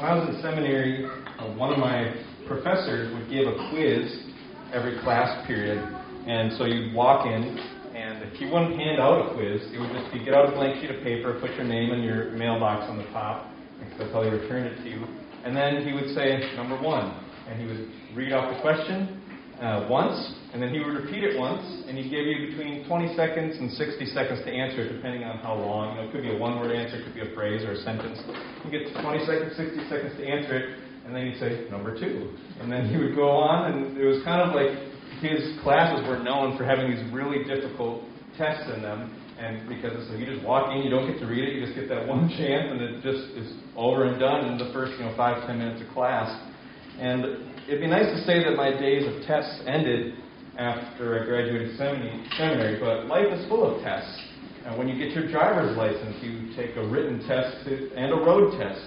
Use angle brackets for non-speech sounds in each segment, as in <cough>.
when I was in seminary, uh, one of my professors would give a quiz every class period. And so you'd walk in, and if he wouldn't hand out a quiz, it would just be get out a blank sheet of paper, put your name and your mailbox on the top, because that's how he returned it to you. And then he would say, number one. And he would read off the question, uh, once, and then he would repeat it once, and he'd give you between 20 seconds and 60 seconds to answer it, depending on how long. You know, it could be a one-word answer, it could be a phrase or a sentence. You get 20 seconds, 60 seconds to answer it, and then he'd say number two, and then he would go on, and it was kind of like his classes were known for having these really difficult tests in them. And because so you just walk in, you don't get to read it, you just get that <laughs> one chance, and it just is over and done in the first, you know, five, ten minutes of class. And it'd be nice to say that my days of tests ended after I graduated seminary, but life is full of tests. And when you get your driver's license, you take a written test and a road test.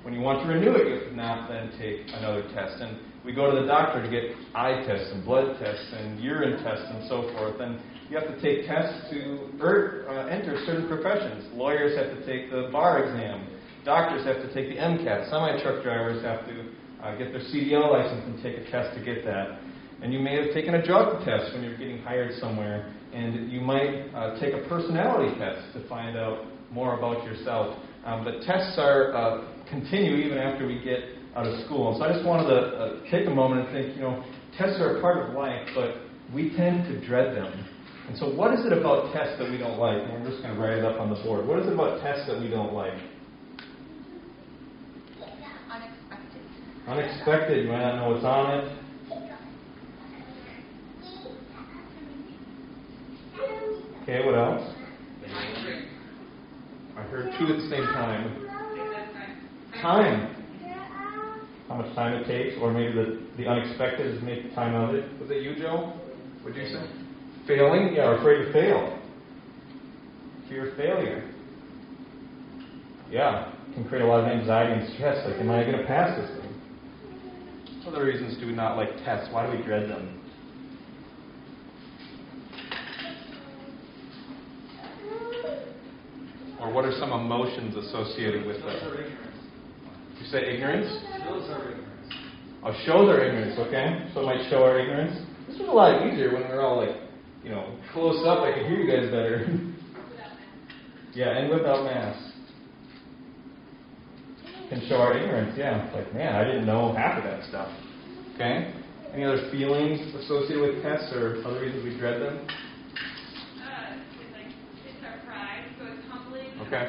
When you want to renew it, you not then take another test. And we go to the doctor to get eye tests and blood tests and urine tests and so forth. And you have to take tests to er, uh, enter certain professions. Lawyers have to take the bar exam. Doctors have to take the MCAT. Semi truck drivers have to uh, get their CDL license and take a test to get that. And you may have taken a drug test when you're getting hired somewhere, and you might uh, take a personality test to find out more about yourself. Um, but tests are uh, continue even after we get out of school. And so I just wanted to uh, take a moment and think, you know, tests are a part of life, but we tend to dread them. And so, what is it about tests that we don't like? And we're just going to write it up on the board. What is it about tests that we don't like? Unexpected. You might not know what's on it. Okay, what else? I heard two at the same time. Time. How much time it takes, or maybe the, the unexpected is make time out of it. Was it you, Joe? What did you say? Failing? Yeah, afraid to fail. Fear of failure. Yeah, can create a lot of anxiety and stress. Like, am I going to pass this other reasons do we not like tests? Why do we dread them? Or what are some emotions associated with them? You say ignorance? Shows our ignorance. Oh, shows our ignorance, okay? So it might show our ignorance. This was a lot easier when we were all like, you know, close up. I could hear you guys better. <laughs> yeah, and without masks. Can show our ignorance, yeah. It's like, man, I didn't know half of that stuff. Okay? Any other feelings associated with tests or other reasons we dread them? Uh, it's like, it's our pride, so it's humbling. Okay.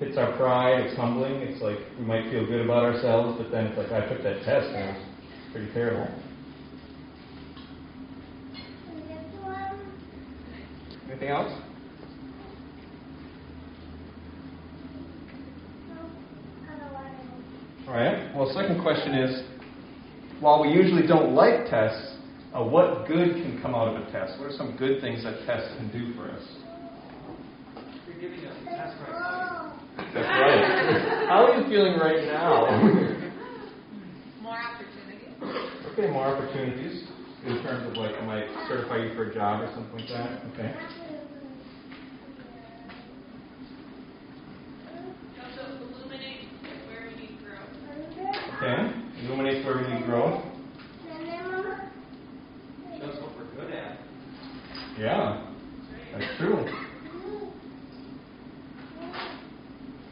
It's our pride, it's humbling, it's like we might feel good about ourselves, but then it's like I took that test and it was pretty terrible. Anything else? All right. Well, second question is while we usually don't like tests, uh, what good can come out of a test? What are some good things that tests can do for us? You're giving us a test right now. That's right. <laughs> How are you feeling right now? <laughs> More opportunities. okay, more opportunities in terms of like I might certify you for a job or something like that. Okay. It also illuminates where we need growth. Okay. Illuminates where we need growth. Shows what we're good at. Yeah, that's true.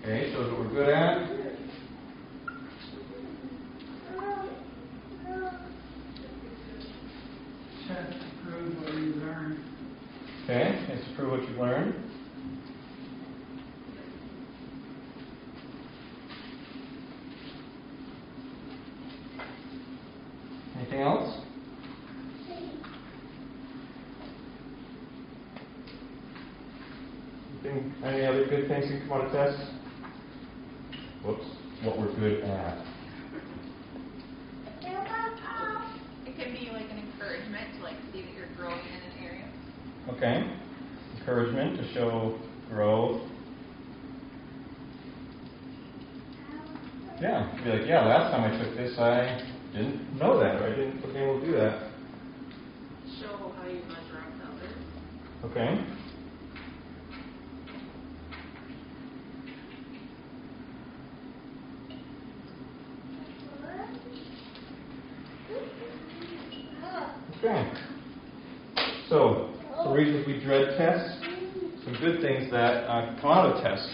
Okay, shows what we're good at. Test to prove what you learned. Okay, it's prove what you've learned. Anything else? Anything, any other good things that come out of tests? Whoops, what we're good at. It can be like an encouragement to like see that you're growing in an area. Okay. Encouragement to show growth. Yeah. Be like, yeah, last time I took this, I didn't know that, or I didn't wasn't able to do that. Show how you measure up to others. Okay. So, some reasons we dread tests, some good things that uh, come out of tests.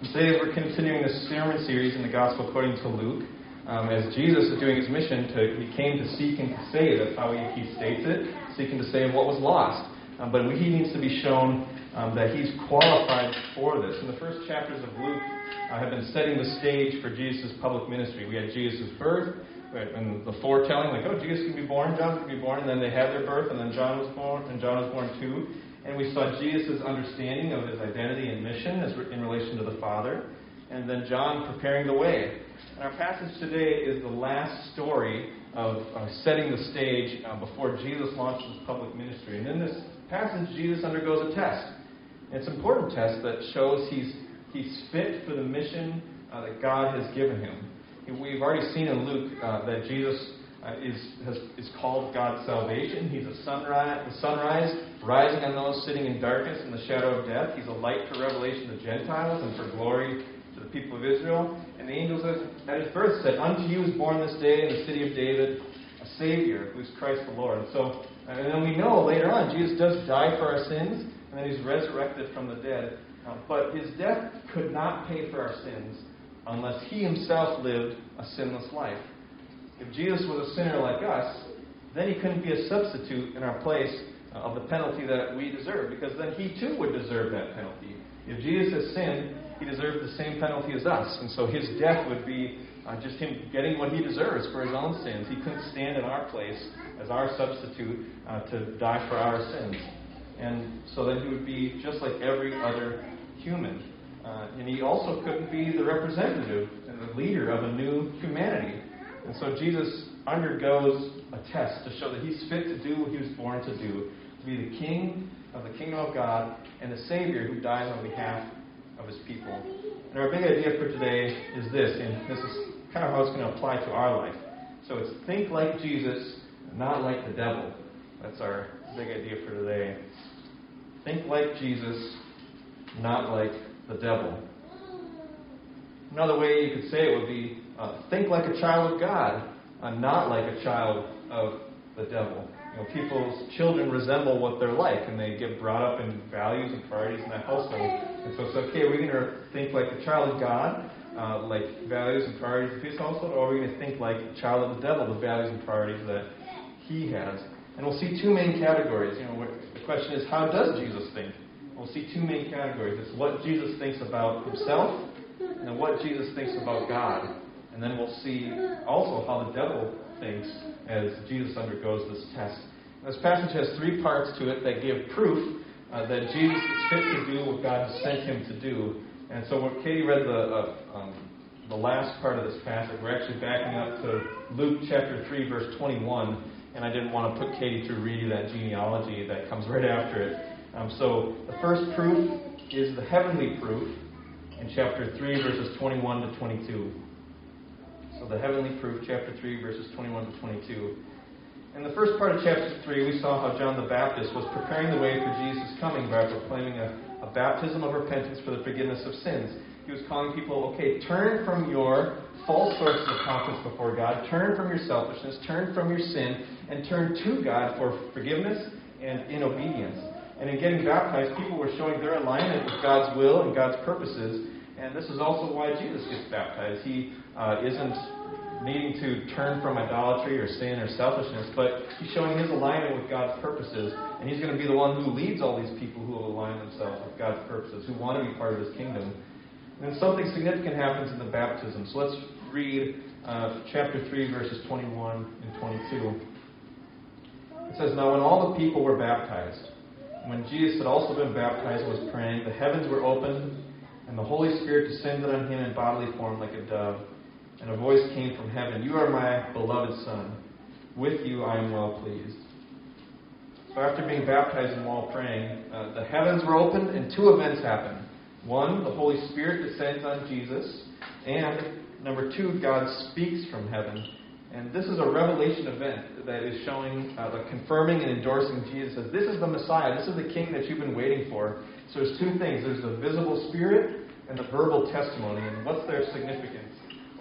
And today, we're continuing this sermon series in the Gospel according to Luke. Um, as Jesus is doing his mission, to, he came to seek and to save. That's how he, he states it, seeking to save what was lost. Um, but he needs to be shown um, that he's qualified for this. In the first chapters of Luke, I have been setting the stage for Jesus' public ministry. We had Jesus' birth, and the foretelling, like, oh, Jesus can be born, John can be born, and then they had their birth, and then John was born, and John was born too. And we saw Jesus' understanding of his identity and mission as in relation to the Father, and then John preparing the way. And our passage today is the last story of setting the stage uh, before Jesus launched his public ministry. And in this passage, Jesus undergoes a test. And it's an important test that shows he's, he's fit for the mission uh, that God has given him. We've already seen in Luke uh, that Jesus uh, is, has, is called God's salvation. He's a sunrise, sunrise rising on those sitting in darkness and the shadow of death. He's a light for revelation to Gentiles and for glory people of Israel. And the angels at his birth said, Unto you is born this day in the city of David a Savior, who's Christ the Lord. And so, and then we know later on, Jesus does die for our sins, and then he's resurrected from the dead. Uh, but his death could not pay for our sins unless he himself lived a sinless life. If Jesus was a sinner like us, then he couldn't be a substitute in our place uh, of the penalty that we deserve, because then he too would deserve that penalty. If Jesus has sinned, he deserved the same penalty as us, and so his death would be uh, just him getting what he deserves for his own sins. He couldn't stand in our place as our substitute uh, to die for our sins. And so then he would be just like every other human. Uh, and he also couldn't be the representative and the leader of a new humanity. And so Jesus undergoes a test to show that he's fit to do what he was born to do to be the king of the kingdom of God and the Savior who dies on behalf of his people. And our big idea for today is this, and this is kind of how it's going to apply to our life. So it's think like Jesus, not like the devil. That's our big idea for today. Think like Jesus, not like the devil. Another way you could say it would be uh, think like a child of God, uh, not like a child of the devil. Know, people's children resemble what they're like, and they get brought up in values and priorities in that household. And so it's okay, we're going to think like the child of God, uh, like values and priorities of his household, or are we going to think like child of the devil, the values and priorities that he has? And we'll see two main categories. You know, the question is, how does Jesus think? we'll see two main categories. It's what Jesus thinks about himself and what Jesus thinks about God. And then we'll see also how the devil thinks as Jesus undergoes this test. This passage has three parts to it that give proof uh, that Jesus is fit to do what God has sent him to do. And so when Katie read the, uh, um, the last part of this passage, we're actually backing up to Luke chapter 3, verse 21. And I didn't want to put Katie through reading that genealogy that comes right after it. Um, so the first proof is the heavenly proof in chapter 3, verses 21 to 22. So the heavenly proof, chapter 3, verses 21 to 22. In the first part of chapter 3, we saw how John the Baptist was preparing the way for Jesus' coming by proclaiming a, a baptism of repentance for the forgiveness of sins. He was calling people, okay, turn from your false sources of confidence before God, turn from your selfishness, turn from your sin, and turn to God for forgiveness and in obedience. And in getting baptized, people were showing their alignment with God's will and God's purposes. And this is also why Jesus gets baptized. He uh, isn't needing to turn from idolatry or sin or selfishness, but he's showing his alignment with God's purposes. And he's going to be the one who leads all these people who will align themselves with God's purposes, who want to be part of his kingdom. And then something significant happens in the baptism. So let's read uh, chapter 3, verses 21 and 22. It says, Now when all the people were baptized, when Jesus had also been baptized and was praying, the heavens were opened, and the Holy Spirit descended on him in bodily form like a dove. And a voice came from heaven You are my beloved Son. With you I am well pleased. So after being baptized and while praying, uh, the heavens were opened, and two events happened. One, the Holy Spirit descends on Jesus, and number two, God speaks from heaven and this is a revelation event that is showing, uh, confirming and endorsing Jesus as this is the Messiah. This is the King that you've been waiting for. So there's two things. There's the visible spirit and the verbal testimony. And what's their significance?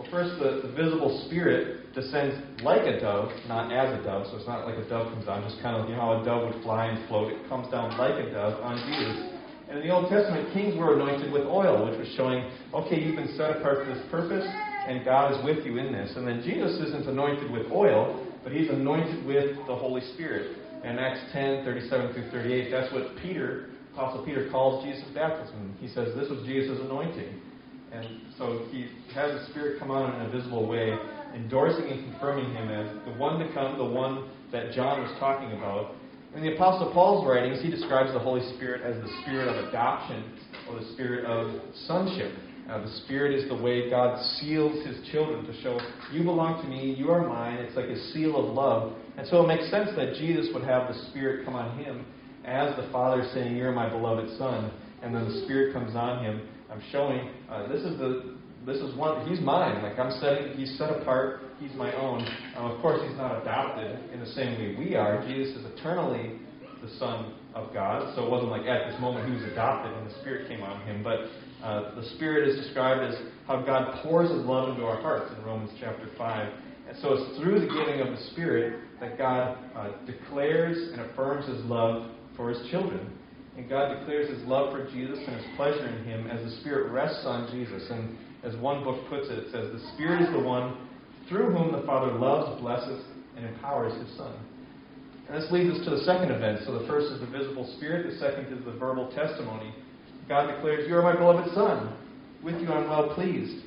Well, first, the, the visible spirit descends like a dove, not as a dove. So it's not like a dove comes down, just kind of, you know how a dove would fly and float. It comes down like a dove on Jesus. And in the Old Testament, kings were anointed with oil, which was showing, okay, you've been set apart for this purpose, and God is with you in this. And then Jesus isn't anointed with oil, but he's anointed with the Holy Spirit. And Acts 10, 37 through 38, that's what Peter, Apostle Peter, calls Jesus' baptism. He says this was Jesus' anointing. And so he has the Spirit come on in a visible way, endorsing and confirming him as the one to come, the one that John was talking about. In the Apostle Paul's writings, he describes the Holy Spirit as the Spirit of adoption or the Spirit of sonship. The Spirit is the way God seals His children to show, you belong to me, you are mine. It's like a seal of love. And so it makes sense that Jesus would have the Spirit come on Him as the Father saying, You're my beloved Son. And then the Spirit comes on Him. I'm showing, uh, this is the. This is one. He's mine. Like I'm setting. He's set apart. He's my own. Um, of course, he's not adopted in the same way we are. Jesus is eternally the Son of God. So it wasn't like at this moment he was adopted and the Spirit came on him. But uh, the Spirit is described as how God pours His love into our hearts in Romans chapter 5. And so it's through the giving of the Spirit that God uh, declares and affirms His love for His children. And God declares His love for Jesus and His pleasure in Him as the Spirit rests on Jesus. And as one book puts it, it says, The Spirit is the one through whom the Father loves, blesses, and empowers His Son. And this leads us to the second event. So the first is the visible Spirit, the second is the verbal testimony. God declares, You are my beloved Son. With you I'm well pleased.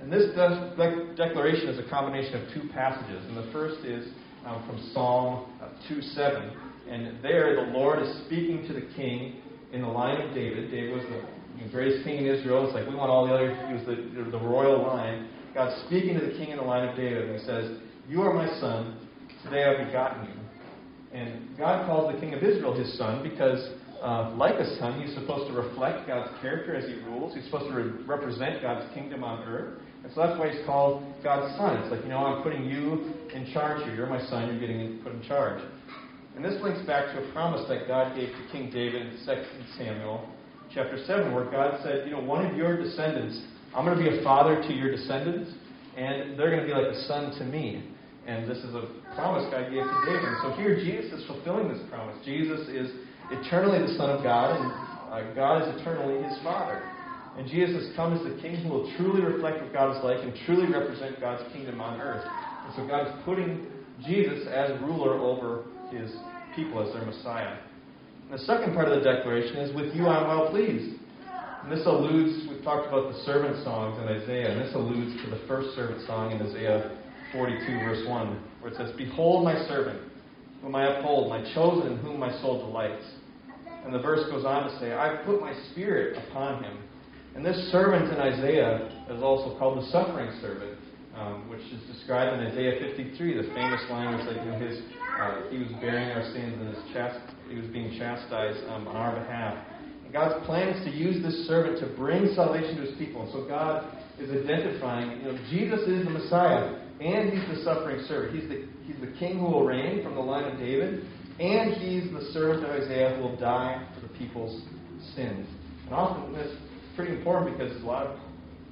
And this de- declaration is a combination of two passages. And the first is um, from Psalm uh, 2 7. And there, the Lord is speaking to the king in the line of David. David was the greatest king in Israel. It's like we want all the other, he was the, the royal line. God's speaking to the king in the line of David. And he says, You are my son. Today I've begotten you. And God calls the king of Israel his son because uh, like a son, he's supposed to reflect God's character as he rules. He's supposed to re- represent God's kingdom on earth. And so that's why he's called God's son. It's like, you know, I'm putting you in charge here. You're my son. You're getting put in charge. And this links back to a promise that God gave to King David in 2 Samuel chapter 7, where God said, you know, one of your descendants, I'm going to be a father to your descendants, and they're going to be like a son to me. And this is a promise God gave to David. And so here Jesus is fulfilling this promise. Jesus is eternally the Son of God, and uh, God is eternally his Father. And Jesus has come as the King who will truly reflect what God is like and truly represent God's kingdom on earth. And so God is putting Jesus as ruler over his people, as their Messiah. And the second part of the declaration is, With you I'm well pleased. And this alludes, we've talked about the servant songs in Isaiah, and this alludes to the first servant song in Isaiah 42, verse 1, where it says, Behold my servant, whom I uphold, my chosen, in whom my soul delights. And the verse goes on to say, I've put my spirit upon him. And this servant in Isaiah is also called the suffering servant, um, which is described in Isaiah 53, the famous line which you know, his, uh, he was bearing our sins in his chest. he was being chastised um, on our behalf. And God's plan is to use this servant to bring salvation to his people. And so God is identifying, you know, Jesus is the Messiah, and he's the suffering servant. He's the, he's the king who will reign from the line of David, and he's the servant of Isaiah who will die for the people's sins. And often that's pretty important because a lot of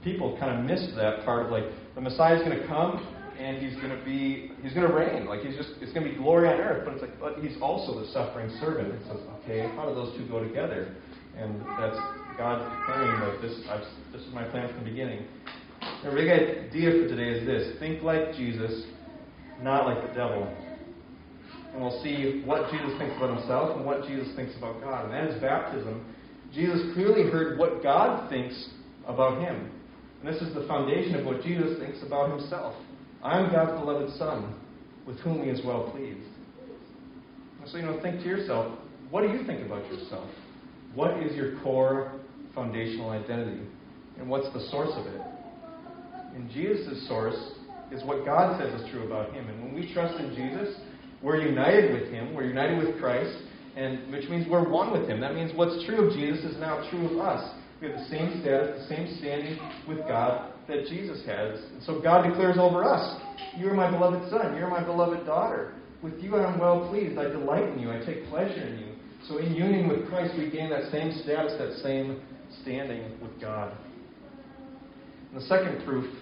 people kind of miss that part of like the Messiah is going to come and he's going to be he's going to reign like he's just it's going to be glory on earth but it's like but he's also the suffering servant it says okay how do those two go together and that's God declaring that this I've, this is my plan from the beginning the big idea for today is this think like Jesus not like the devil and we'll see what Jesus thinks about himself and what Jesus thinks about God. And that is baptism. Jesus clearly heard what God thinks about him. And this is the foundation of what Jesus thinks about himself. I'm God's beloved Son, with whom he is well pleased. So, you know, think to yourself, what do you think about yourself? What is your core foundational identity? And what's the source of it? And Jesus' source is what God says is true about him. And when we trust in Jesus, we're united with Him. We're united with Christ, and which means we're one with Him. That means what's true of Jesus is now true of us. We have the same status, the same standing with God that Jesus has. And so God declares over us, You are my beloved Son. You're my beloved daughter. With you I am well pleased. I delight in you. I take pleasure in you. So in union with Christ, we gain that same status, that same standing with God. And the second proof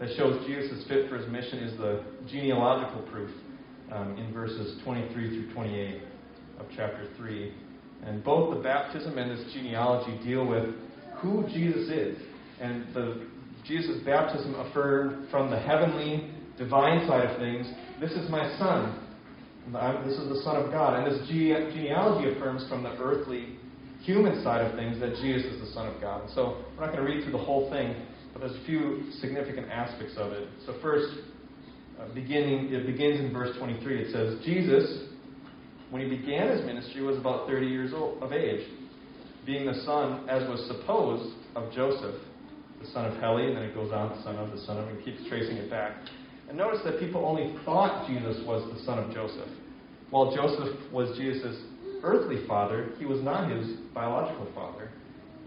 that shows Jesus is fit for his mission is the genealogical proof um, in verses 23 through 28 of chapter 3. And both the baptism and this genealogy deal with who Jesus is. And the Jesus' baptism affirmed from the heavenly, divine side of things, this is my son. This is the Son of God. And this genealogy affirms from the earthly, human side of things that Jesus is the Son of God. so we're not going to read through the whole thing, but there's a few significant aspects of it. So first, uh, beginning it begins in verse 23. It says, Jesus, when he began his ministry, was about 30 years old, of age, being the son, as was supposed, of Joseph the son of Heli, and then it goes on, the son of, the son of, and keeps tracing it back. And notice that people only thought Jesus was the son of Joseph. While Joseph was Jesus' earthly father, he was not his biological father.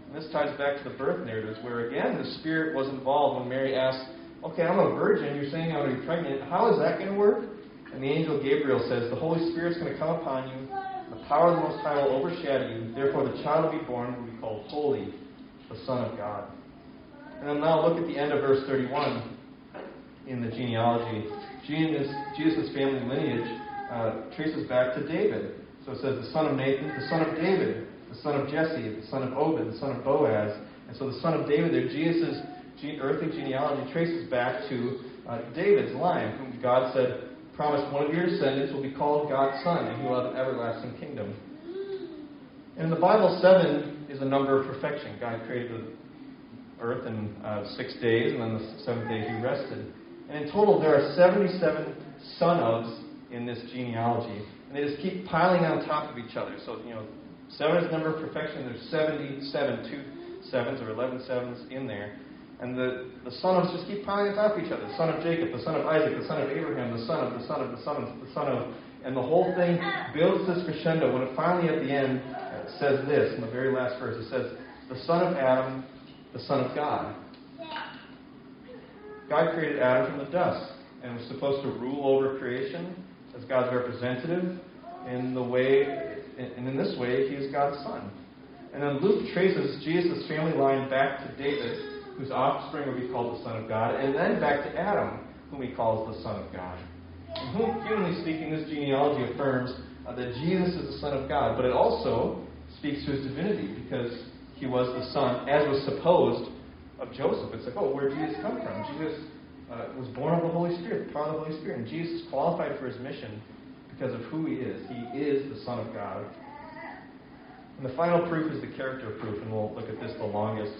And this ties back to the birth narratives, where again the Spirit was involved when Mary asked, Okay, I'm a virgin, you're saying I'm going to be pregnant. How is that going to work? And the angel Gabriel says, The Holy Spirit's going to come upon you, the power of the Most High will overshadow you, therefore the child will be born will be called Holy, the Son of God. And now look at the end of verse 31 in the genealogy. Jesus, family lineage uh, traces back to David. So it says the son of Nathan, the son of David, the son of Jesse, the son of Obed, the son of Boaz. And so the son of David there, Jesus' earthly genealogy traces back to uh, David's line, whom God said, promised one of your descendants will be called God's son, and he will have an everlasting kingdom. And in the Bible, seven is a number of perfection. God created the earth in uh, six days, and then the seventh day he rested. And in total, there are 77 son ofs in this genealogy. And they just keep piling on top of each other. So, you know, seven is the number of perfection. There's 77, two sevens or 11 sevens in there. And the, the son ofs just keep piling on top of each other. The son of Jacob, the son of Isaac, the son of Abraham, the son of, the son of, the son of, the son of. And the whole thing builds this crescendo when it finally at the end uh, says this, in the very last verse. It says, the son of Adam the Son of God. God created Adam from the dust and was supposed to rule over creation as God's representative in the way, and in this way, he is God's son. And then Luke traces Jesus' family line back to David, whose offspring will be called the Son of God, and then back to Adam, whom he calls the Son of God. And whom, humanly speaking, this genealogy affirms uh, that Jesus is the Son of God, but it also speaks to his divinity because he was the son, as was supposed, of Joseph. It's like, oh, where did Jesus come from? Jesus uh, was born of the Holy Spirit, the power of the Holy Spirit. And Jesus qualified for his mission because of who he is. He is the Son of God. And the final proof is the character proof, and we'll look at this the longest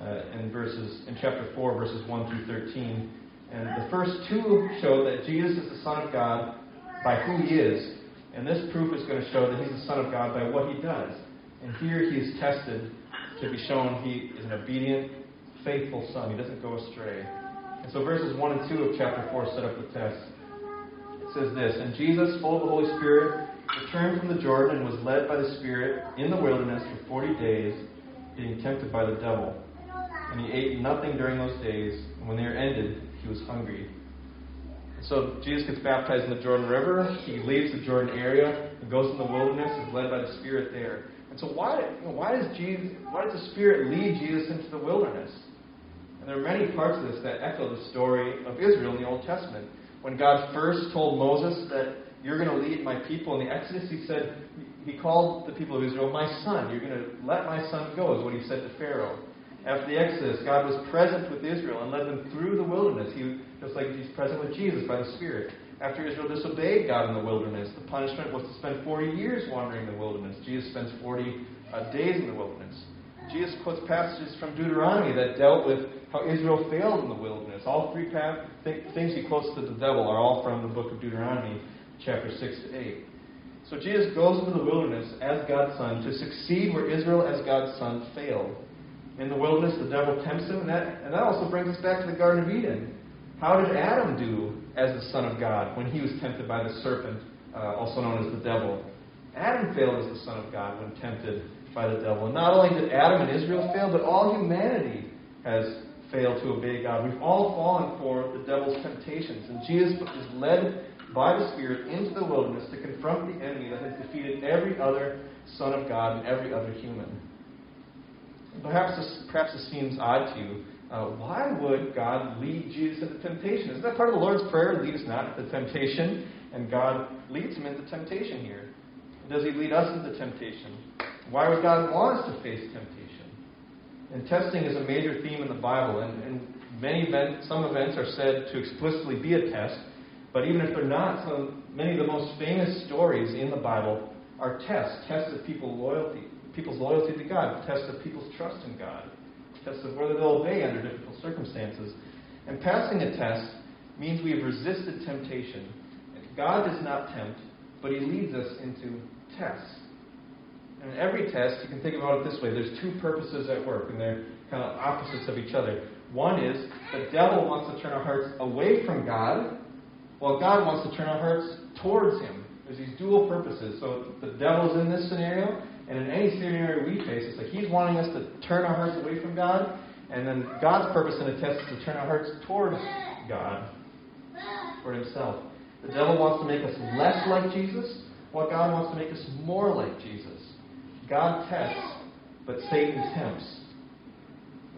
uh, in verses in chapter 4, verses 1 through 13. And the first two show that Jesus is the Son of God by who he is. And this proof is going to show that he's the Son of God by what he does. And here he is tested to be shown he is an obedient, faithful son. He doesn't go astray. And so verses 1 and 2 of chapter 4 set up the test. It says this And Jesus, full of the Holy Spirit, returned from the Jordan and was led by the Spirit in the wilderness for 40 days, being tempted by the devil. And he ate nothing during those days, and when they were ended, he was hungry. So Jesus gets baptized in the Jordan River. He leaves the Jordan area and goes in the wilderness, is led by the Spirit there. And so why, you know, why does Jesus, why does the Spirit lead Jesus into the wilderness? And there are many parts of this that echo the story of Israel in the Old Testament. When God first told Moses that you're going to lead my people in the Exodus, he said, he called the people of Israel my son. You're going to let my son go, is what he said to Pharaoh. After the Exodus, God was present with Israel and led them through the wilderness. He, just like he's present with Jesus by the Spirit. After Israel disobeyed God in the wilderness, the punishment was to spend 40 years wandering in the wilderness. Jesus spends 40 uh, days in the wilderness. Jesus quotes passages from Deuteronomy that dealt with how Israel failed in the wilderness. All three pa- th- things he quotes to the devil are all from the book of Deuteronomy, chapter 6 to 8. So Jesus goes into the wilderness as God's son to succeed where Israel as God's son failed. In the wilderness, the devil tempts him, and that, and that also brings us back to the Garden of Eden. How did Adam do as the Son of God when he was tempted by the serpent, uh, also known as the devil? Adam failed as the Son of God when tempted by the devil. And not only did Adam and Israel fail, but all humanity has failed to obey God. We've all fallen for the devil's temptations. And Jesus is led by the Spirit into the wilderness to confront the enemy that has defeated every other Son of God and every other human. Perhaps this, perhaps this seems odd to you, uh, why would God lead Jesus into temptation? Isn't that part of the Lord's Prayer? Lead us not into temptation. And God leads him into temptation here. Does he lead us into temptation? Why would God want us to face temptation? And testing is a major theme in the Bible, and, and many events, some events are said to explicitly be a test. But even if they're not, some, many of the most famous stories in the Bible are tests, tests of people's loyalty, people's loyalty to God, tests of people's trust in God, tests of whether they'll obey under difficult circumstances. And passing a test means we have resisted temptation. God does not tempt, but He leads us into tests. And in every test, you can think about it this way there's two purposes at work, and they're kind of opposites of each other. One is the devil wants to turn our hearts away from God, while God wants to turn our hearts towards Him. There's these dual purposes. So the devil's in this scenario, and in any scenario we face, it's like he's wanting us to turn our hearts away from God, and then God's purpose in a test is to turn our hearts towards God, toward Himself. The devil wants to make us less like Jesus, while God wants to make us more like Jesus. God tests, but Satan tempts.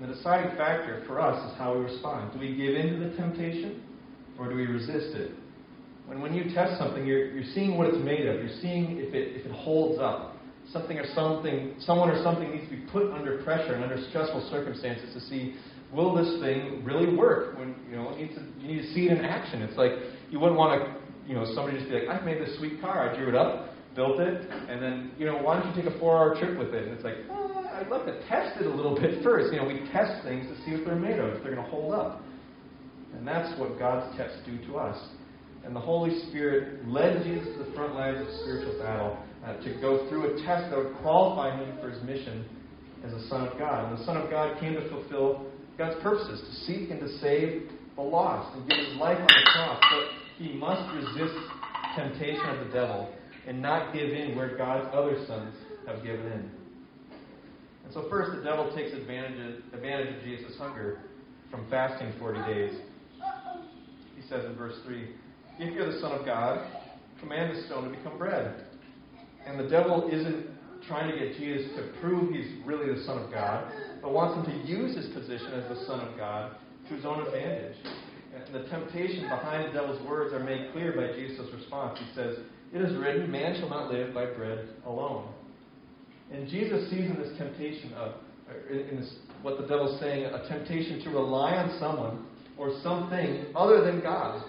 And the deciding factor for us is how we respond. Do we give in to the temptation, or do we resist it? When, when you test something, you're, you're seeing what it's made of. You're seeing if it, if it holds up. Something or something, someone or something needs to be put under pressure and under stressful circumstances to see will this thing really work? When you know, it needs to, you need to see it in action. It's like you wouldn't want to, you know, somebody just be like, I've made this sweet car. I drew it up, built it, and then, you know, why don't you take a four-hour trip with it? And it's like, oh, I'd love to test it a little bit first. You know, we test things to see what they're made of, if they're going to hold up. And that's what God's tests do to us. And the Holy Spirit led Jesus to the front lines of spiritual battle uh, to go through a test that would qualify him for his mission as a Son of God. And the Son of God came to fulfill God's purposes, to seek and to save the lost and give his life on the cross. But he must resist temptation of the devil and not give in where God's other sons have given in. And so, first, the devil takes advantage of, advantage of Jesus' hunger from fasting 40 days. He says in verse 3 If you're the Son of God, command the stone to become bread. And the devil isn't trying to get Jesus to prove he's really the Son of God, but wants him to use his position as the Son of God to his own advantage. And the temptation behind the devil's words are made clear by Jesus' response. He says, It is written, Man shall not live by bread alone. And Jesus sees in this temptation of, in this, what the devil's saying, a temptation to rely on someone or something other than God.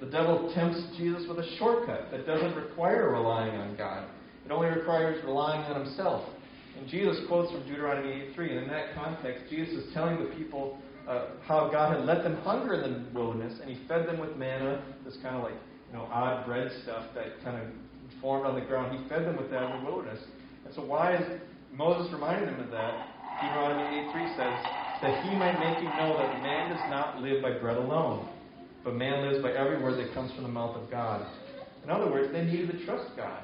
The devil tempts Jesus with a shortcut that doesn't require relying on God. It only requires relying on himself. And Jesus quotes from Deuteronomy 8:3, and in that context, Jesus is telling the people uh, how God had let them hunger in the wilderness, and He fed them with manna, this kind of like you know odd bread stuff that kind of formed on the ground. He fed them with that in the wilderness. And so why is Moses reminding them of that? Deuteronomy 8:3 says that He might make you know that man does not live by bread alone, but man lives by every word that comes from the mouth of God. In other words, they needed to trust God.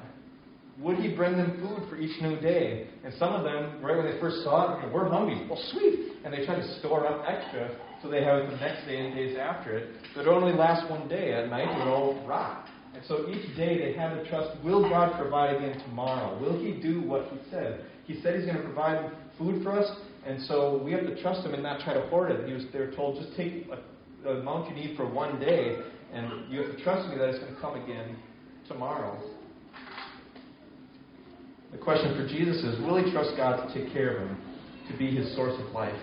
Would he bring them food for each new day? And some of them, right when they first saw it, we're hungry. Well, sweet. And they try to store up extra so they have it the next day and days after it. But it only lasts one day. At night, it would all rot. And so each day they have to trust will God provide again tomorrow? Will He do what He said? He said He's going to provide food for us, and so we have to trust Him and not try to hoard it. He was, they were told, just take a, the amount you need for one day, and you have to trust me that it's going to come again tomorrow. The question for Jesus is will he trust God to take care of him, to be his source of life?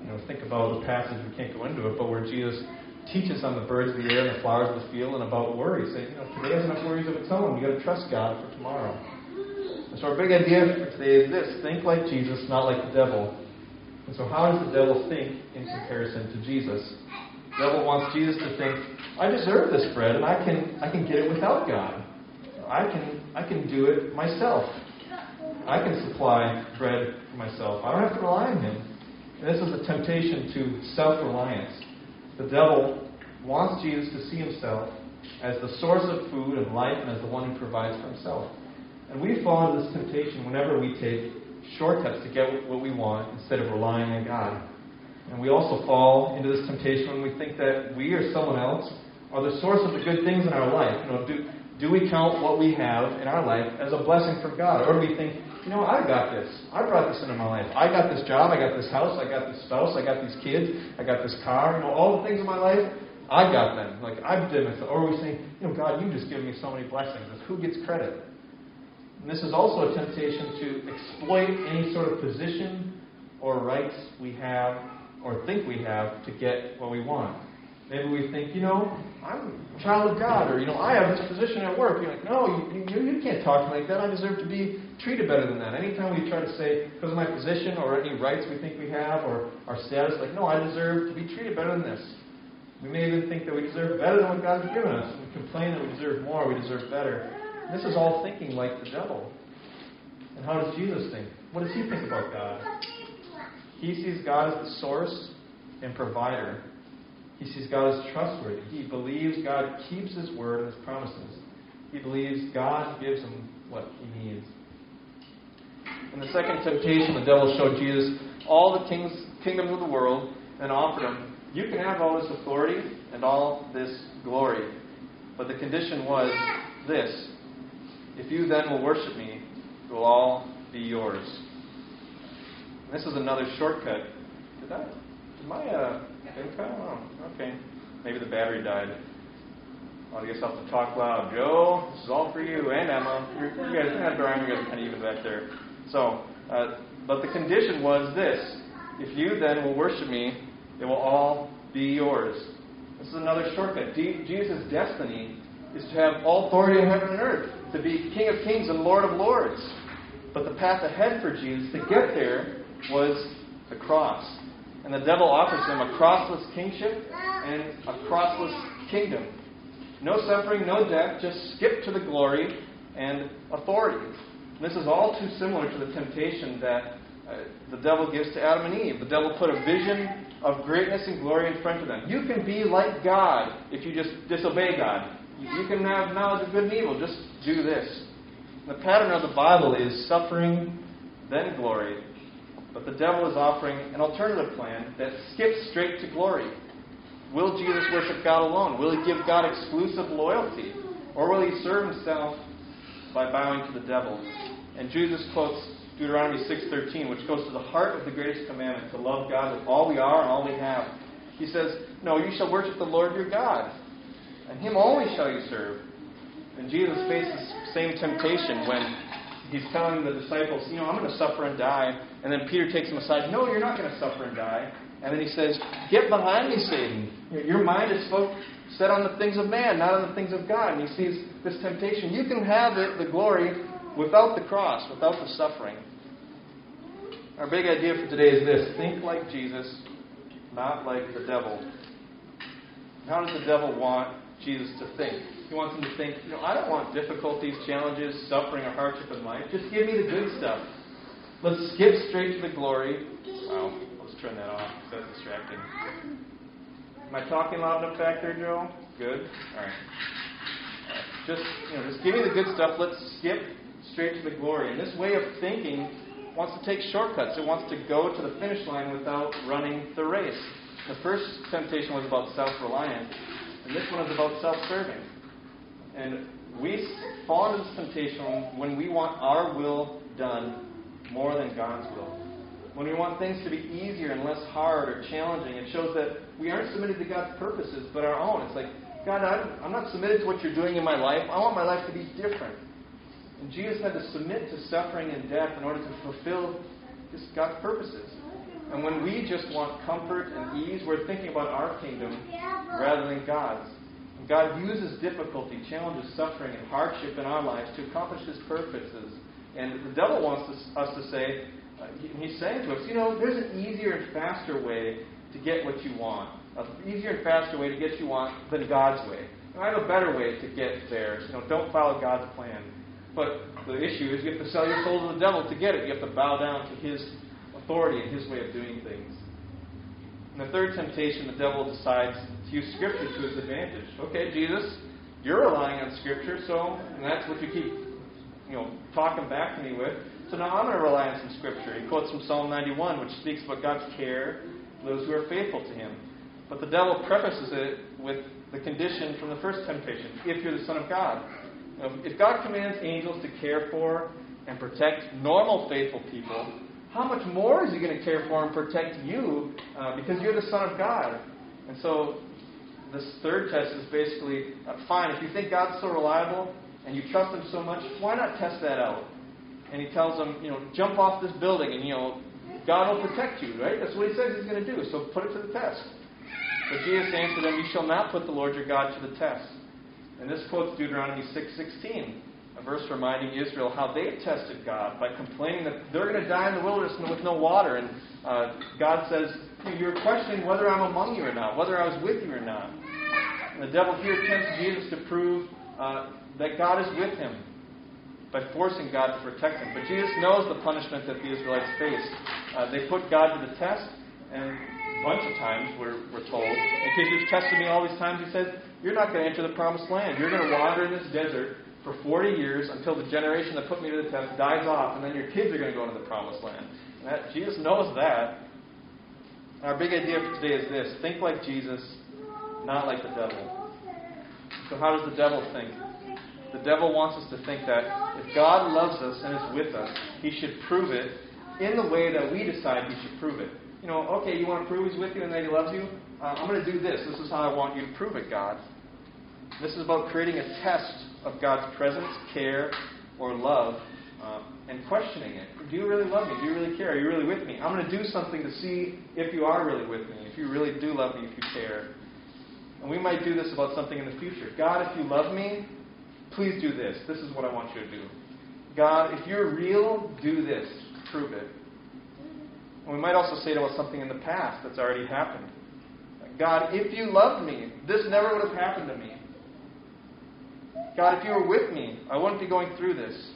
You know, think about the passage, we can't go into it, but where Jesus teaches on the birds of the air and the flowers of the field and about worries. Saying, you know, today has enough worries of its own. You've got to trust God for tomorrow. And so our big idea for today is this think like Jesus, not like the devil. And so how does the devil think in comparison to Jesus? The devil wants Jesus to think, I deserve this bread and I can I can get it without God. I can I can do it myself. I can supply bread for myself. I don't have to rely on him. And this is a temptation to self reliance. The devil wants Jesus to see himself as the source of food and life and as the one who provides for himself. And we fall into this temptation whenever we take shortcuts to get what we want instead of relying on God. And we also fall into this temptation when we think that we or someone else are the source of the good things in our life. You know, do, do we count what we have in our life as a blessing from God? Or do we think you know, I got this. I brought this into my life. I got this job. I got this house. I got this spouse. I got these kids. I got this car. You know, all the things in my life, I got them. Like I did myself. Or we saying, you know, God, you just given me so many blessings. Who gets credit? And this is also a temptation to exploit any sort of position or rights we have or think we have to get what we want. Maybe we think, you know, I'm a child of God, or, you know, I have this position at work. You're like, no, you, you, you can't talk to me like that. I deserve to be treated better than that. Anytime we try to say, because of my position or any rights we think we have or our status, like, no, I deserve to be treated better than this. We may even think that we deserve better than what God has given us. We complain that we deserve more, we deserve better. This is all thinking like the devil. And how does Jesus think? What does he think about God? He sees God as the source and provider he sees God as trustworthy. He believes God keeps His word and His promises. He believes God gives him what he needs. In the second temptation, the devil showed Jesus all the kings, kingdoms of the world and offered him, You can have all this authority and all this glory. But the condition was this If you then will worship me, it will all be yours. And this is another shortcut. Did that? Did my uh, Oh, okay. Maybe the battery died. Well, I guess I'll have to talk loud. Joe, this is all for you, and Emma. you you guys, and Brian, you guys are kind of even back there. So, uh, but the condition was this: if you then will worship me, it will all be yours. This is another shortcut. Jesus' destiny is to have all authority in heaven and earth, to be King of Kings and Lord of Lords. But the path ahead for Jesus to get there was the cross. And the devil offers him a crossless kingship and a crossless kingdom. No suffering, no death, just skip to the glory and authority. This is all too similar to the temptation that uh, the devil gives to Adam and Eve. The devil put a vision of greatness and glory in front of them. You can be like God if you just disobey God. You can have knowledge of good and evil. Just do this. The pattern of the Bible is suffering, then glory, but the devil is offering an alternative plan that skips straight to glory. Will Jesus worship God alone? Will he give God exclusive loyalty? Or will he serve himself by bowing to the devil? And Jesus quotes Deuteronomy 6:13, which goes to the heart of the greatest commandment, to love God with all we are and all we have. He says, "No, you shall worship the Lord your God, and him only shall you serve." And Jesus faces the same temptation when he's telling the disciples, you know, I'm going to suffer and die. And then Peter takes him aside, no, you're not going to suffer and die. And then he says, Get behind me, Satan. Your mind is set on the things of man, not on the things of God. And he sees this temptation. You can have the glory without the cross, without the suffering. Our big idea for today is this think like Jesus, not like the devil. How does the devil want Jesus to think? He wants them to think, you know, I don't want difficulties, challenges, suffering, or hardship in life. Just give me the good stuff. Let's skip straight to the glory. Wow, let's turn that off. That's distracting. Am I talking loud enough back there, Joe? Good. All right. Just you know, just give me the good stuff. Let's skip straight to the glory. And this way of thinking wants to take shortcuts. It wants to go to the finish line without running the race. The first temptation was about self-reliance, and this one is about self-serving. And we fall into this temptation when we want our will done more than God's will. When we want things to be easier and less hard or challenging, it shows that we aren't submitted to God's purposes but our own. It's like, God, I'm not submitted to what you're doing in my life. I want my life to be different. And Jesus had to submit to suffering and death in order to fulfill his, God's purposes. And when we just want comfort and ease, we're thinking about our kingdom rather than God's. God uses difficulty, challenges, suffering, and hardship in our lives to accomplish His purposes. And the devil wants us to say, uh, he's saying to us, you know, there's an easier and faster way to get what you want. An easier and faster way to get what you want than God's way. And I have a better way to get there. You know, don't follow God's plan. But the issue is you have to sell your soul to the devil to get it. You have to bow down to his authority and his way of doing things. And the third temptation, the devil decides to use Scripture to his advantage. Okay, Jesus, you're relying on Scripture, so and that's what you keep, you know, talking back to me with. So now I'm going to rely on some Scripture. He quotes from Psalm 91, which speaks about God's care for those who are faithful to Him. But the devil prefaces it with the condition from the first temptation: if you're the Son of God. Um, if God commands angels to care for and protect normal, faithful people, how much more is He going to care for and protect you uh, because you're the Son of God? And so, this third test is basically uh, fine. If you think God's so reliable and you trust Him so much, why not test that out? And He tells them, you know, jump off this building and, you know, God will protect you, right? That's what He says He's going to do. So put it to the test. But Jesus answered them, You shall not put the Lord your God to the test. And this quotes Deuteronomy 6.16 verse reminding Israel how they tested God by complaining that they're going to die in the wilderness with no water. And uh, God says, You're questioning whether I'm among you or not, whether I was with you or not. And the devil here tempts Jesus to prove uh, that God is with him by forcing God to protect him. But Jesus knows the punishment that the Israelites face. Uh, they put God to the test, and a bunch of times we're, we're told, because you've tested me all these times, he says, You're not going to enter the promised land. You're going to wander in this desert for 40 years until the generation that put me to the test dies off, and then your kids are going to go into the promised land. That, Jesus knows that. Our big idea for today is this think like Jesus, not like the devil. So, how does the devil think? The devil wants us to think that if God loves us and is with us, he should prove it in the way that we decide he should prove it. You know, okay, you want to prove he's with you and that he loves you? Uh, I'm going to do this. This is how I want you to prove it, God. This is about creating a test of God's presence, care, or love, uh, and questioning it. Do you really love me? Do you really care? Are you really with me? I'm going to do something to see if you are really with me, if you really do love me, if you care. And we might do this about something in the future. God, if you love me, please do this. This is what I want you to do. God, if you're real, do this. Prove it. And we might also say it about something in the past that's already happened. God, if you loved me, this never would have happened to me. God, if you were with me, I wouldn't be going through this.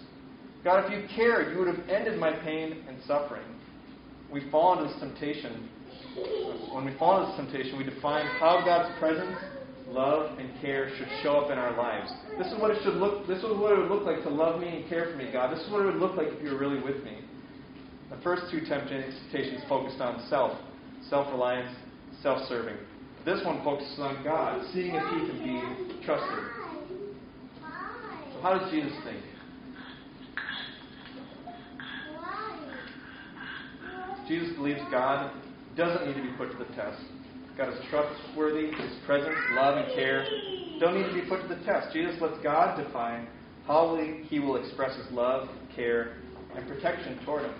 God, if you cared, you would have ended my pain and suffering. We fall into this temptation. When we fall into this temptation, we define how God's presence, love, and care should show up in our lives. This is what it should look. This is what it would look like to love me and care for me, God. This is what it would look like if you were really with me. The first two temptations focused on self, self-reliance, self-serving. This one focuses on God, seeing if He can be trusted. So, how does Jesus think? Jesus believes God doesn't need to be put to the test. God is trustworthy, His presence, love, and care don't need to be put to the test. Jesus lets God define how He will express His love, care, and protection toward Him.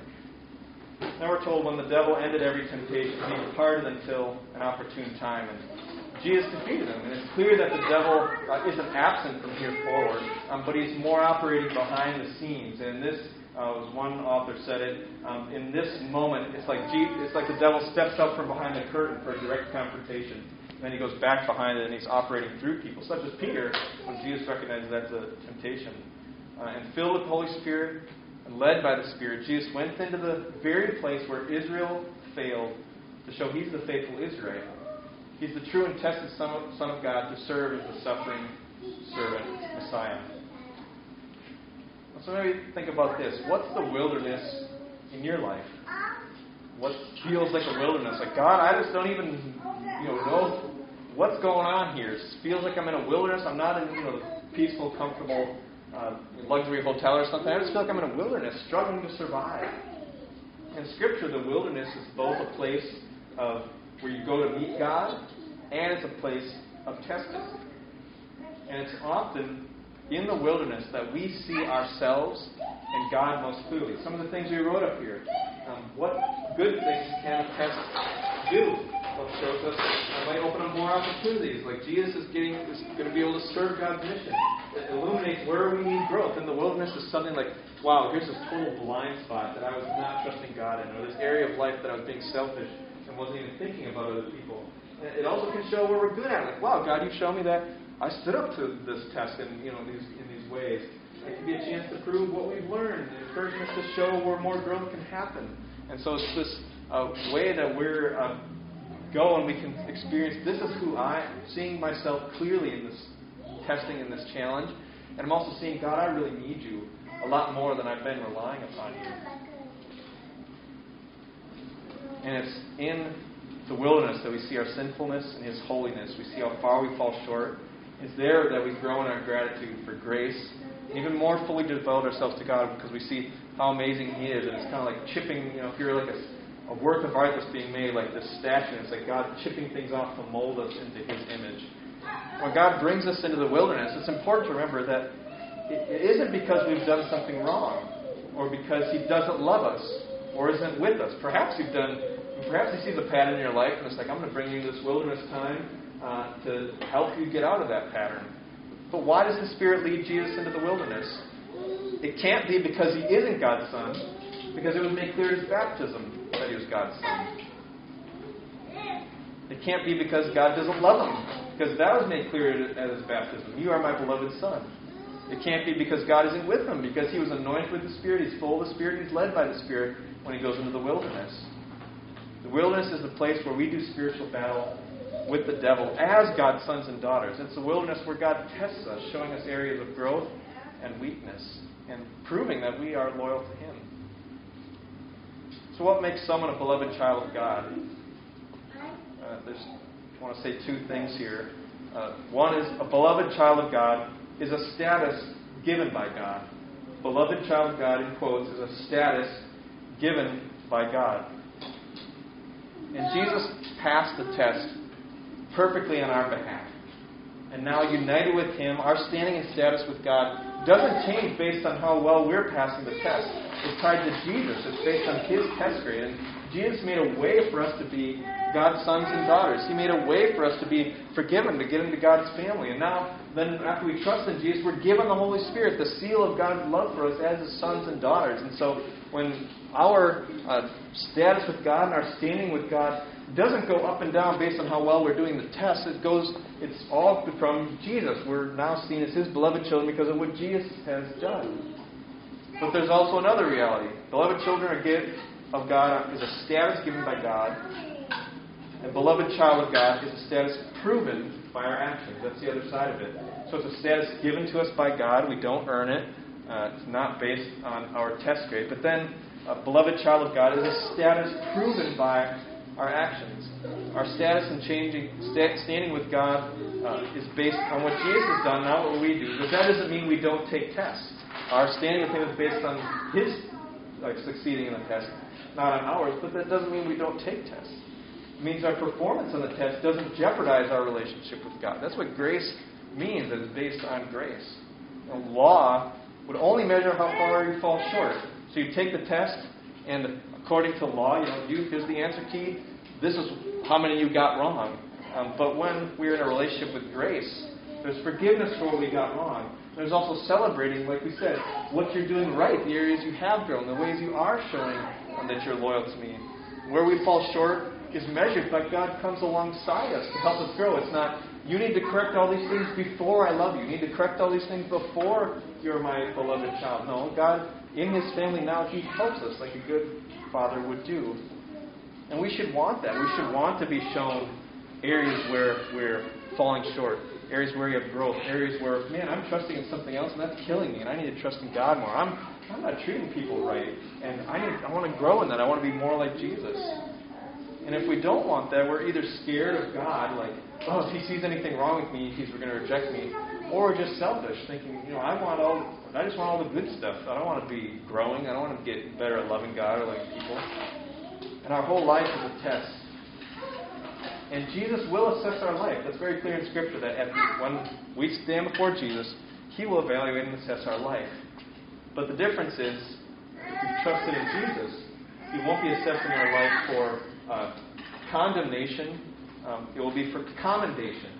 Now we're told when the devil ended every temptation, he departed until an opportune time. And Jesus defeated him. And it's clear that the devil uh, isn't absent from here forward, um, but he's more operating behind the scenes. And this, uh, as one author said it, um, in this moment, it's like, Jesus, it's like the devil steps up from behind the curtain for a direct confrontation. And then he goes back behind it and he's operating through people, such as Peter, when Jesus recognizes that's a temptation. Uh, and filled with the Holy Spirit and led by the Spirit, Jesus went into the very place where Israel failed to show he's the faithful Israel. He's the true and tested Son of, Son of God to serve as the suffering servant, Messiah. So maybe think about this. What's the wilderness in your life? What feels like a wilderness? Like, God, I just don't even you know, know what's going on here. It feels like I'm in a wilderness. I'm not in you know, peaceful, comfortable uh, luxury hotel or something. I just feel like I'm in a wilderness, struggling to survive. In Scripture, the wilderness is both a place of where you go to meet God, and it's a place of testing. And it's often in the wilderness that we see ourselves and God most clearly. Some of the things we wrote up here. Um, what good things can a test do? It shows us it might open up more opportunities. Like Jesus is getting is going to be able to serve God's mission. It illuminates where we need growth. In the wilderness is something like, wow, here's this total blind spot that I was not trusting God in, or this area of life that I was being selfish and wasn't even thinking about other people. It also can show where we're good at. Like, wow, God, you've shown me that I stood up to this test in you know these in these ways. It can be a chance to prove what we've learned, encouraging us to show where more growth can happen. And so it's this uh, way that we're uh, going. We can experience this is who I am, seeing myself clearly in this testing in this challenge, and I'm also seeing God, I really need you a lot more than I've been relying upon you. And it's in the wilderness that we see our sinfulness and His holiness. We see how far we fall short. It's there that we grow in our gratitude for grace even more fully devote ourselves to God because we see how amazing He is. And it's kind of like chipping, you know, if you're like a, a work of art that's being made, like this statue, it's like God chipping things off to mold us into His image. When God brings us into the wilderness, it's important to remember that it, it isn't because we've done something wrong or because He doesn't love us or isn't with us. Perhaps you've done, perhaps He sees a pattern in your life and it's like, I'm going to bring you this wilderness time uh, to help you get out of that pattern. But why does the Spirit lead Jesus into the wilderness? It can't be because he isn't God's Son, because it was made clear his baptism that he was God's Son. It can't be because God doesn't love him, because that was made clear at his baptism. You are my beloved Son. It can't be because God isn't with him, because he was anointed with the Spirit, he's full of the Spirit, he's led by the Spirit when he goes into the wilderness. The wilderness is the place where we do spiritual battle with the devil as God's sons and daughters. It's the wilderness where God tests us, showing us areas of growth and weakness, and proving that we are loyal to Him. So, what makes someone a beloved child of God? Uh, there's, I want to say two things here. Uh, one is a beloved child of God is a status given by God. Beloved child of God, in quotes, is a status given by God. And Jesus passed the test perfectly on our behalf. And now, united with Him, our standing and status with God doesn't change based on how well we're passing the test. It's tied to Jesus. It's based on His test grade. And Jesus made a way for us to be God's sons and daughters. He made a way for us to be forgiven, to get into God's family. And now, then, after we trust in Jesus, we're given the Holy Spirit, the seal of God's love for us as His sons and daughters. And so, when our uh, status with God and our standing with God doesn't go up and down based on how well we're doing the test. It goes, it's all from Jesus. We're now seen as His beloved children because of what Jesus has done. But there's also another reality. Beloved children are gift of God is a status given by God. And beloved child of God is a status proven by our actions. That's the other side of it. So it's a status given to us by God. We don't earn it. Uh, it's not based on our test grade. But then, a beloved child of God is a status proven by our actions. Our status in changing, standing with God uh, is based on what Jesus has done, not what we do. But that doesn't mean we don't take tests. Our standing with Him is based on His like succeeding in the test, not on ours. But that doesn't mean we don't take tests. It means our performance on the test doesn't jeopardize our relationship with God. That's what grace means. That it's based on grace. The law would only measure how far you fall short. So you take the test, and according to law, you know, you, here's the answer key. This is how many you got wrong. Um, but when we're in a relationship with grace, there's forgiveness for what we got wrong. There's also celebrating, like we said, what you're doing right, the areas you have grown, the ways you are showing that you're loyal to me. Where we fall short is measured, but God comes alongside us to help us grow. It's not, you need to correct all these things before I love you. You need to correct all these things before you're my beloved child. No, God, in His family now, He helps us like a good Father would do. And we should want that. We should want to be shown areas where we're falling short, areas where we have growth, areas where, man, I'm trusting in something else and that's killing me, and I need to trust in God more. I'm, I'm not treating people right, and I, need, I want to grow in that. I want to be more like Jesus. And if we don't want that, we're either scared of God, like, oh, if He sees anything wrong with me, He's going to reject me, or just selfish, thinking, you know, I want all, I just want all the good stuff. I don't want to be growing. I don't want to get better at loving God or loving people. And our whole life is a test. And Jesus will assess our life. That's very clear in Scripture that at, when we stand before Jesus, He will evaluate and assess our life. But the difference is, if we trusted in Jesus, He won't be assessing our life for uh, condemnation. Um, it will be for commendation.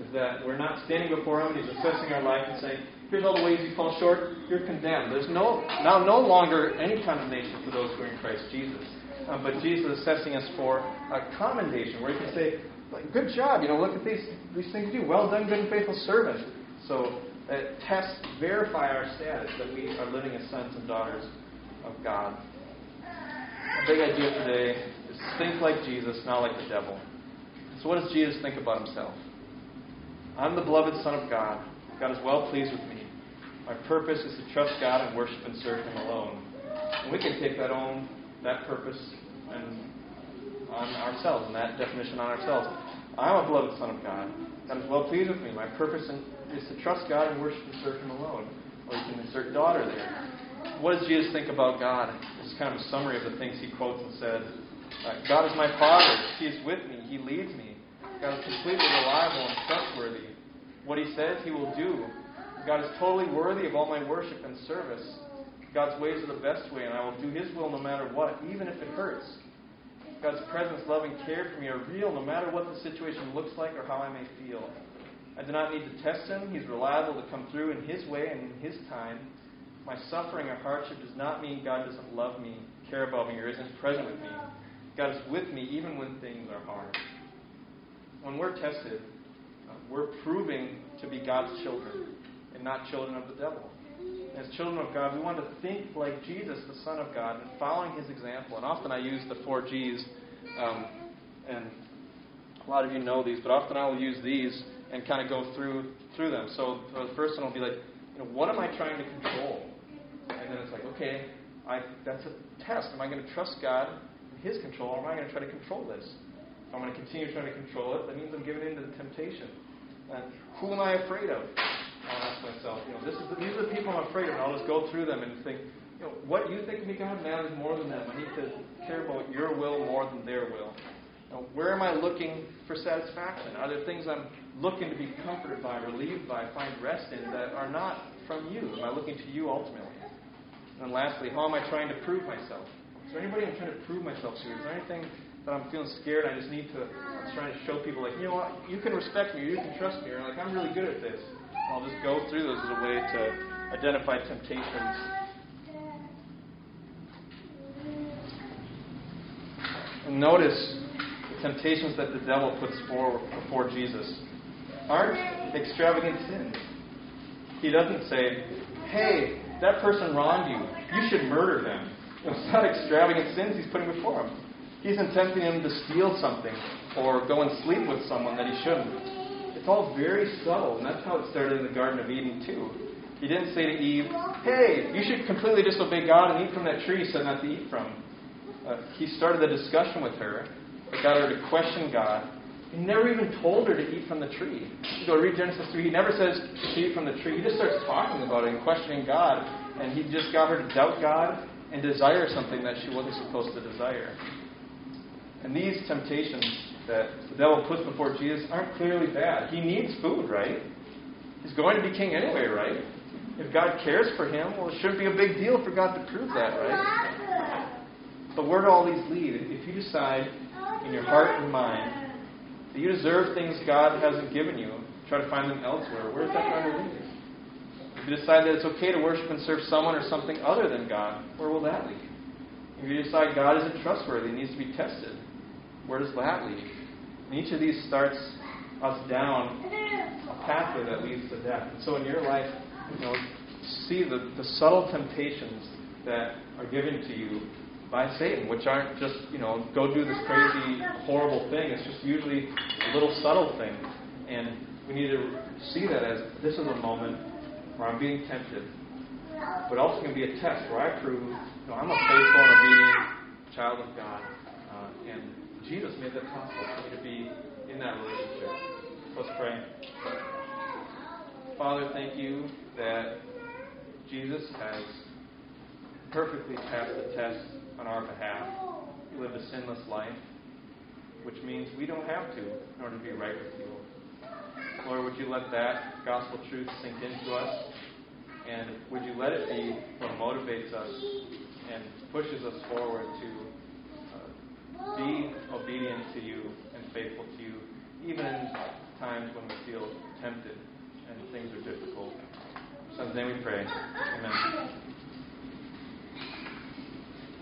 Is that we're not standing before Him and He's assessing our life and saying, here's all the ways you fall short, you're condemned. There's no now no longer any condemnation for those who are in Christ Jesus. Um, but Jesus is assessing us for a commendation, where he can say, "Good job! You know, look at these these things you do. Well done, good and faithful servant." So uh, tests verify our status that we are living as sons and daughters of God. A big idea today think like Jesus, not like the devil. So, what does Jesus think about himself? I'm the beloved Son of God. God is well pleased with me. My purpose is to trust God and worship and serve Him alone. And we can take that on, that purpose and on ourselves, and that definition on ourselves. I'm a beloved Son of God. God is well pleased with me. My purpose is to trust God and worship and serve Him alone. or you can insert daughter there. What does Jesus think about God? This is kind of a summary of the things he quotes and said. Uh, God is my Father. He is with me. He leads me. God is completely reliable and trustworthy. What He says, He will do. God is totally worthy of all my worship and service. God's ways are the best way, and I will do His will no matter what, even if it hurts. God's presence, love, and care for me are real no matter what the situation looks like or how I may feel. I do not need to test Him. He's reliable to come through in His way and in His time. My suffering or hardship does not mean God doesn't love me, care about me, or isn't present with me. God is with me even when things are hard. When we're tested, uh, we're proving to be God's children and not children of the devil. As children of God, we want to think like Jesus, the Son of God, and following his example. And often I use the four G's, um, and a lot of you know these, but often I'll use these and kind of go through through them. So the first one will be like, you know, what am I trying to control? And then it's like, okay, I, that's a test. Am I going to trust God His control, or am I going to try to control this? If I'm going to continue trying to control it, that means I'm giving in to the temptation. And who am I afraid of? I'll ask myself, you know, this is the, these are the people I'm afraid of, and I'll just go through them and think, you know, what you think of me, God, matters more than them. I need to care about your will more than their will. Know, where am I looking for satisfaction? Are there things I'm looking to be comforted by, relieved by, find rest in that are not from you? Am I looking to you ultimately? And lastly, how am I trying to prove myself? Is there anybody I'm trying to prove myself to? Is there anything that I'm feeling scared? I just need to. I'm trying to show people, like, you know what? You can respect me. You can trust me. Or like, I'm really good at this. I'll just go through those as a way to identify temptations. And notice the temptations that the devil puts forward before Jesus aren't extravagant sins. He doesn't say, hey, that person wronged you. You should murder them. <laughs> It's not extravagant sins he's putting before him. He's tempting him to steal something or go and sleep with someone that he shouldn't. It's all very subtle, and that's how it started in the Garden of Eden, too. He didn't say to Eve, hey, you should completely disobey God and eat from that tree you said not to eat from. Uh, he started the discussion with her. It got her to question God. He never even told her to eat from the tree. You go read Genesis 3. He never says to eat from the tree. He just starts talking about it and questioning God. And he just got her to doubt God and desire something that she wasn't supposed to desire. And these temptations that the devil puts before Jesus aren't clearly bad. He needs food, right? He's going to be king anyway, right? If God cares for him, well, it shouldn't be a big deal for God to prove that, right? But where do all these lead? If you decide in your heart and mind that you deserve things God hasn't given you, try to find them elsewhere, where is that going to lead? If you decide that it's okay to worship and serve someone or something other than God, where will that lead? If you decide God isn't trustworthy, needs to be tested, where does that lead? And each of these starts us down a pathway that leads to death. And so in your life, you know, see the, the subtle temptations that are given to you by Satan, which aren't just, you know, go do this crazy, horrible thing. It's just usually a little subtle thing. And we need to see that as this is a moment where I'm being tempted. But also can be a test where I prove, you know, I'm a faithful and obedient child of God. Uh, and Jesus made that possible for me to be in that relationship. Let's pray. Father, thank you that Jesus has perfectly passed the test on our behalf. He lived a sinless life, which means we don't have to in order to be right with you. Lord, would you let that gospel truth sink into us? And would you let it be what motivates us and pushes us forward to uh, be obedient to you and faithful to you, even in times when we feel tempted and things are difficult. In Son's name we pray. Amen.